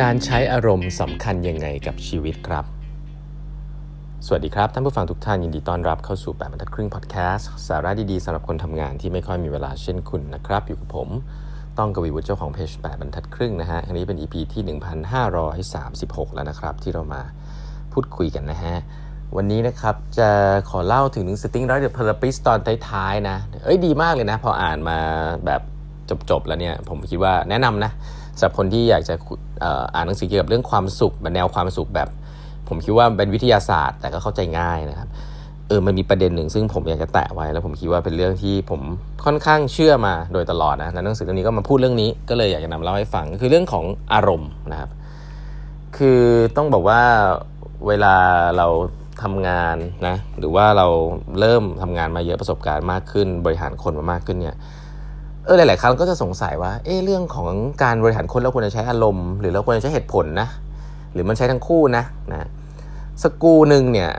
การใช้อารมณ์สำคัญยังไงกับชีวิตครับ สวัสดีครับ ท่านผู้ฟังทุกท่านยินดีต้อนรับเข้าสู่8บรรทัดครึ่งพอดแคสต์สาระดีๆสำหรับคนทำงานที่ไม่ค่อยมีเวลาเช่นคุณนะครับ อยู่กับผม ต้องกวีวุฒิเจ้าของเพจ8บรรทัดครึ่งนะฮะอันนี้เป็น EP ที่ 1536 แล้วนะครับ ที่เรามาพูดคุยกันนะฮะวันนี้นะครับจะขอเล่าถึงหนังสติ้งร้อยเดอะพลปิสตอนท้ายๆนะ เอ้ยดีมากเลยนะ พออ่านมาแบบจบๆแล้วเนี่ยผมคิดว่าแนะนำนะ สำหรับคนที่อยากจะอ่านหนังสือเกี่ยวกับเรื่องความสุขแบบแนวความสุขแบบ ผมคิดว่าเป็นวิทยาศาสตร์ แต่ก็เข้าใจง่ายนะครับเออมันมีประเด็นหนึ่งซึ่งผมอยากจะแตะไว้ แล้วผมคิดว่าเป็นเรื่องที่ผมค่อนข้างเชื่อมาโดยตลอดนะในหนังสือเล่มนี้ก็มาพูดเรื่องนี้ก็เลยอยากจะนำเล่าให้ฟังคือเรื่องของอารมณ์นะครับ คือต้องบอกว่าเวลาเราทำงานนะหรือว่าเราเริ่มทำงานมาเยอะประสบการณ์มากขึ้น บริหารคนมามากขึ้นเนี่ย ออหลาย ๆ ครั้งก็จะสงสัยว่า เออเรื่องของการบริหารคนเราควรจะใช้อารมณ์ หรือเราควรจะใช้เหตุผลนะ หรือมันใช้ทั้งคู่นะนะสกูหนึ่งเนี่ย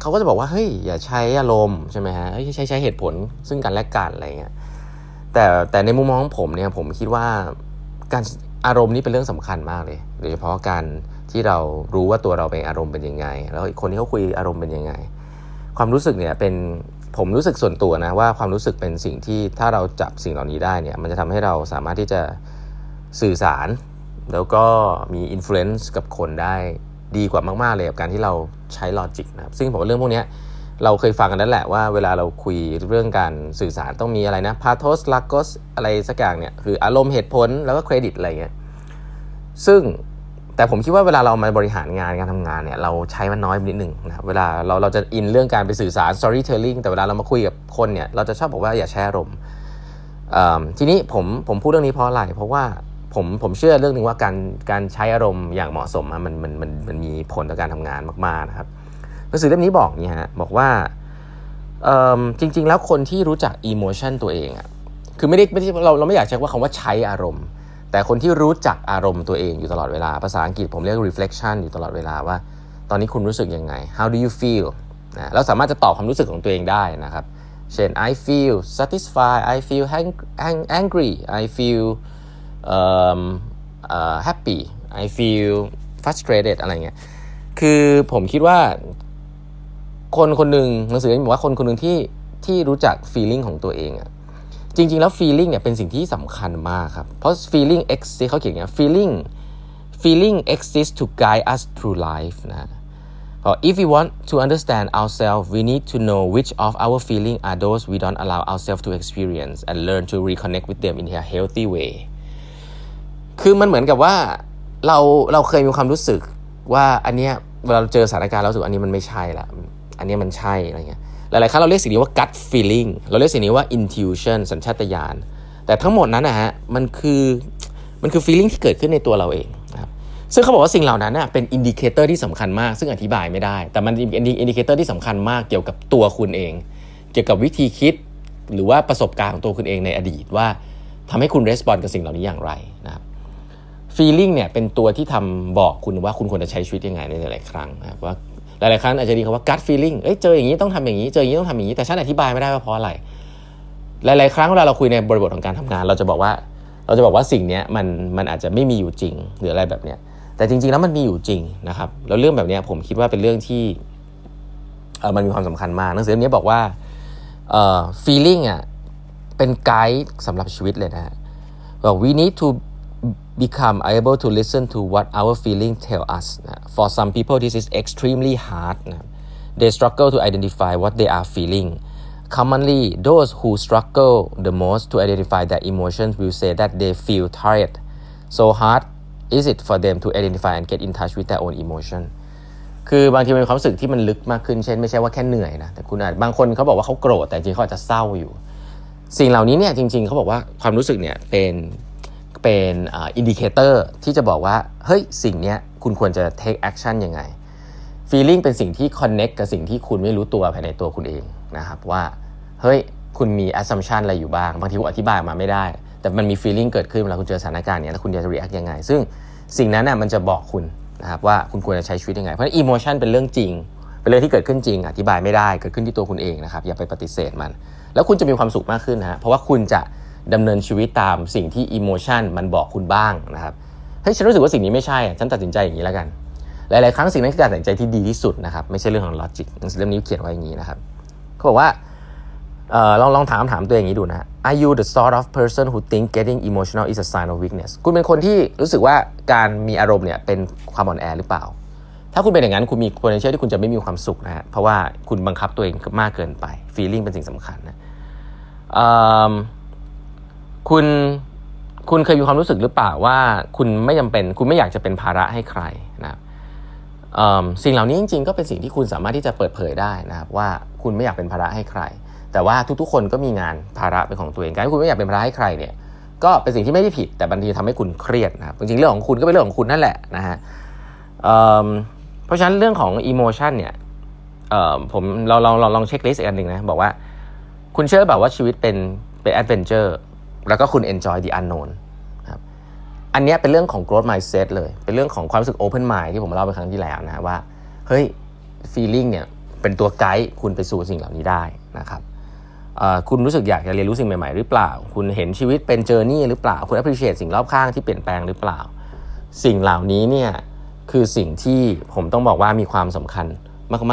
เขาก็จะบอกว่าเฮ้ยอย่าใช้อารมณ์ใช่ไหมฮะใช้ใช้เหตุผลซึ่งกันและกันอะไรเงี้ยแต่แต่ในมุมมองของผมเนี่ยผมคิดว่าการอารมณ์นี้เป็นเรื่องสำคัญมากเลยโดยเฉพาะการที่เรารู้ว่าตัวเราเป็นอารมณ์เป็นยังไง แล้วคนที่เขาคุยอารมณ์เป็นยังไง ความรู้สึกเนี่ยเป็น ผมรู้สึกส่วนตัวนะว่าความรู้สึกเป็นสิ่งที่ถ้าเราจับสิ่งเหล่านี้ได้เนี่ยมันจะทำให้เราสามารถที่จะสื่อสาร แล้วก็มีอิทธิพลกับคนได้ดีกว่ามาก ๆ เลยกับการที่เราใช้ลอจิกนะครับ ซึ่งผมว่าเรื่องพวกนี้เราเคยฟังกันนั่นแหละว่าเวลาเราคุยเรื่องการสื่อสารต้องมีอะไรนะพาโทสลากอสอะไรสักอย่างเนี่ยคืออารมณ์เหตุผลแล้วก็เครดิตอะไรเงี้ยซึ่ง แต่ผมคิดว่าเวลาเรามาบริหารงานการทำงานเนี่ยเราใช้มันน้อยนิดหนึ่งนะครับเวลาเราเราจะอินเรื่องการไปสื่อสาร storytelling แต่เวลาเรามาคุยกับคนเนี่ยเราจะชอบบอกว่าอย่าแช่อารมณ์ทีนี้ผมผมพูดเรื่องนี้เพราะอะไร เพราะว่าผมผมเชื่อเรื่องหนึ่งว่าการการใช้อารมณ์อย่างเหมาะสมมันมันมันมันมีผลต่อการทำงานมากๆนะครับหนังสือเล่มนี้บอกนี่ฮะบอกว่าจริง ๆ แล้วคนที่รู้จักอิโมชันตัวเองอะคือไม่ได้ไม่ใช่เราเราไม่อยากใช้ว่าคำว่าใช้อารมณ์ แต่คนที่รู้จักอารมณ์ตัวเองอยู่ตลอดเวลา ภาษาอังกฤษผมเรียก reflection อยู่ตลอดเวลาว่า ตอนนี้คุณรู้สึกยังไง how do you feel นะเราสามารถจะตอบความรู้สึกของตัวเองได้นะครับ เช่น I feel satisfied I feel angry I feel um, uh, happy I feel frustrated อะไรเงี้ย คือผมคิดว่า คนคนหนึ่งหนังสือบอกว่าคนคนหนึ่งที่ที่รู้จัก feeling ของตัวเองอะ จริง ๆ แล้ว feeling เนี่ยเป็นสิ่งที่สำคัญมากครับ เพราะ feeling exists เขาเขียนอย่าง feeling feeling exists to guide us through life นะ if we want to understand ourselves we need to know which of our feeling are those we don't allow ourselves to experience and learn to reconnect with them in a healthy way คือมันเหมือนกับว่าเราเราเคยมีความรู้สึกว่าอันเนี้ยเวลาเราเจอสถานการณ์เราสึกอันนี้มันไม่ใช่ละอันนี้มันใช่อะไรเงี้ย หลายๆครั้งเราเรียกสิ่งนี้ว่า gut feeling เราเรียกสิ่งนี้ว่า intuition สัญชาตญาณ แต่ทั้งหมดนั้นนะฮะ มันคือ มันคือ feeling ที่เกิดขึ้นในตัวเราเองนะครับ ซึ่งเขาบอกว่าสิ่งเหล่านั้นเป็น indicator ที่สำคัญมาก ซึ่งอธิบายไม่ได้ แต่มันเป็น indicator ที่สำคัญมากเกี่ยวกับตัวคุณเอง เกี่ยวกับวิธีคิด หรือว่าประสบการณ์ของตัวคุณเองในอดีตว่าทำให้คุณ response กับสิ่งเหล่านี้อย่างไรนะครับ feeling เนี่ยเป็นตัวที่ทำบอกคุณว่าคุณควรจะใช้ชีวิตยังไงในหลายๆครั้งนะว่า หลายๆครั้งอาจจะดีคำว่า gut feeling เอ้ยเจออย่างนี้ต้องทำอย่างนี้ เจออย่างนี้ต้องทำอย่างนี้ แต่ฉันอธิบายไม่ได้ว่าเพราะอะไร หลาย ๆ ครั้งเวลาเราคุยในบริบทของการทำงาน เราจะบอกว่า เราจะบอกว่าสิ่งนี้มันมันอาจจะไม่มีอยู่จริงหรืออะไรแบบเนี้ย แต่จริง ๆ แล้วมันมีอยู่จริงนะครับ แล้วเรื่องแบบนี้ผมคิดว่าเป็นเรื่องที่เออมันมีความสำคัญมากหนังสือเล่มนี้บอกว่าเอ่อ feeling อะเป็นไกด์สำหรับชีวิตเลยนะฮะบอก we need to become able to listen to what our feeling tell us for some people this is extremely hard they struggle to identify what they are feeling commonly those who struggle the most to identify their emotions will say that they feel tired so hard is it for them to identify and get in touch with their own emotion คือบางทีมันความรู้สึกที่มันลึกมากขึ้น เช่นไม่ใช่ว่าแค่เหนื่อยนะแต่คุณอาจบางคนเขาบอกว่าเขาโกรธแต่จริงเขาอาจจะเศร้าอยู่ สิ่งเหล่านี้เนี่ยจริงๆเขาบอกว่าความรู้สึกเนี่ยเป็น เป็น indicator ที่จะบอกว่า เฮ้ย สิ่งนี้คุณควรจะ take action ยังไง feeling เป็นสิ่งที่ connect กับสิ่งที่คุณไม่รู้ตัวภายในตัวคุณเองนะครับว่า เฮ้ย คุณมี assumption อะไรอยู่บ้าง บางทีคุณอธิบายมาไม่ได้ แต่มันมี feeling เกิดขึ้นเวลาคุณเจอสถานการณ์นี้แล้วคุณจะ react ยังไง ซึ่งสิ่งนั้นน่ะมันจะบอกคุณนะครับว่าคุณควรจะใช้ชีวิตยังไง เพราะ emotion เป็นเรื่องจริง เป็นเรื่องที่เกิดขึ้นจริง อธิบายไม่ได้ เกิดขึ้นที่ตัวคุณเองนะครับ อย่าไปปฏิเสธมัน แล้วคุณจะมีความสุขมากขึ้นนะเพราะว่าคุณจะ ดำเนินชีวิตตามสิ่งที่อิโมชันมันบอกคุณบ้างนะครับเฮ้ยฉันรู้สึกว่าสิ่งนี้ไม่ใช่ฉันตัดสินใจอย่างนี้แล้วกัน หลาย ๆ ครั้งสิ่งนั้นคือการตัดสินใจที่ดีที่สุดนะครับไม่ใช่เรื่องของลอจิกหนังสือเล่มนี้เขียนไว้อย่างนี้นะครับเขาบอกว่าออลองลองถามถามตัวเอย่างนี้ดูนะ Are you the sort of person who think getting emotional is a sign of weakness คุณเป็นคนที่รู้สึกว่าการมีอารมณ์เนี่ยเป็นความอ่อนแอหรือเปล่า ถ้าคุณเป็นอย่างนั้นคุณมี potential ที่คุณจะไม่มีความสุขนะฮะเพราะว่าคุณบังคับตัวเองมากเกินไป feeling เป็นสิ่งสำคัญนะ คุณคุณเคยมีความรู้สึกหรือเปล่าว่าคุณไม่จาเป็น คุณไม่อยากจะเป็นภาระให้ใครนะสิ่งเหล่านี้จริงๆก็เป็นสิ่งที่คุณสามารถที่จะเปิดเผยได้นะครับว่าคุณไม่อยากเป็นภาระให้ใคร แต่ว่าทุกๆ คนก็มีงานภาระเป็นของตัวเองการที่คุณไม่อยากเป็นภาระให้ใครเนี่ยก็เป็นสิ่งที่ไม่ได้ผิด แต่บางทีทำให้คุณเครียดนะครับจริงๆเรื่องของคุณก็เป็นเรื่องของคุณนั่นแหละนะฮะเพราะฉะนั้นเรื่องของ emotion เนี่ยผมเราลองลองลอง checklist อีกอันหนึ่งนะบอกว่า คุณเชื่อแบบว่าชีวิตเป็นเป็น adventure แล้วก็คุณ enjoy the unknown ครับอันนี้เป็นเรื่องของ growth mindset เลย เป็นเรื่องของความรู้สึก open mind ที่ผมเล่าไปครั้งที่แล้วนะว่า เฮ้ย feeling เนี่ยเป็นตัวไกด์คุณไปสู่สิ่งเหล่านี้ได้นะครับคุณรู้สึกอยากจะเรียนรู้สิ่งใหม่ๆ หรือเปล่า คุณเห็นชีวิตเป็น journey หรือเปล่า คุณ appreciate สิ่งรอบข้างที่เปลี่ยนแปลงหรือเปล่า สิ่งเหล่านี้เนี่ยคือสิ่งที่ผมต้องบอกว่ามีความสำคัญ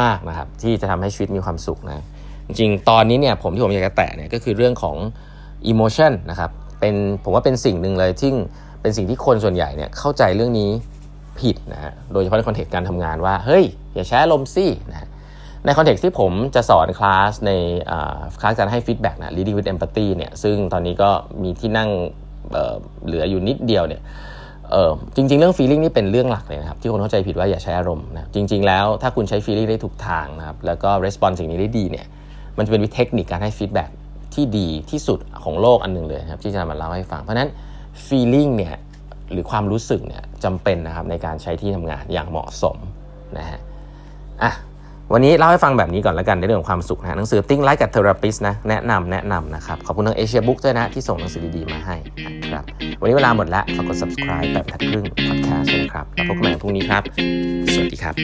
มากๆนะครับที่จะทำให้ชีวิตมีความสุขนะจริงตอนนี้เนี่ยผมที่ผมอยากจะแตะเนี่ยก็คือเรื่องของ emotion นะครับเป็นผมว่าเป็นสิ่งหนึ่งเลยที่เป็นสิ่งที่คนส่วนใหญ่เนี่ยเข้าใจเรื่องนี้ผิดนะฮะโดยเฉพาะใน context การทำงานว่า เฮ้ย อย่าใช้อารมณ์สินะใน context ที่ผมจะสอนคลาสในคลาสการให้ feedback นะ leading with empathy เนี่ยซึ่งตอนนี้ก็มีที่นั่งเเหลืออยู่นิดเดียวเนี่ยจริง ๆ เรื่อง feeling นี่เป็นเรื่องหลักเลยนะครับ ที่คนเข้าใจผิดว่าอย่าใช้อารมณ์นะจริง ๆ แล้วถ้าคุณใช้ feeling ได้ถูกทางนะครับแล้วก็ response สิ่งนี้ได้ดีเนี่ยมันจะเป็นวิธีเทคนิคการให้ฟีดแบ็ก ที่ดีที่สุดของโลกอันหนึ่งเลยครับที่จะมาเล่าให้ฟัง เพราะนั้น feeling เนี่ยหรือความรู้สึกเนี่ยจำเป็นนะครับในการใช้ที่ทำงานอย่างเหมาะสมนะฮะอะวันนี้เล่าให้ฟังแบบนี้ก่อนแล้วกันในเรื่องของความสุขนะหนังสือ Think Like a Therapist นะแนะนำแนะนำนะครับ ขอบคุณทางเอเชียบุ๊กด้วยนะที่ส่งหนังสือดี ๆ มาให้นะครับ วันนี้เวลาหมดแล้วฝากกด subscribe แบบทัดครึ่ง podcast เลยครับแล้วพบกันใหม่พรุ่งนี้ครับ สวัสดีครับ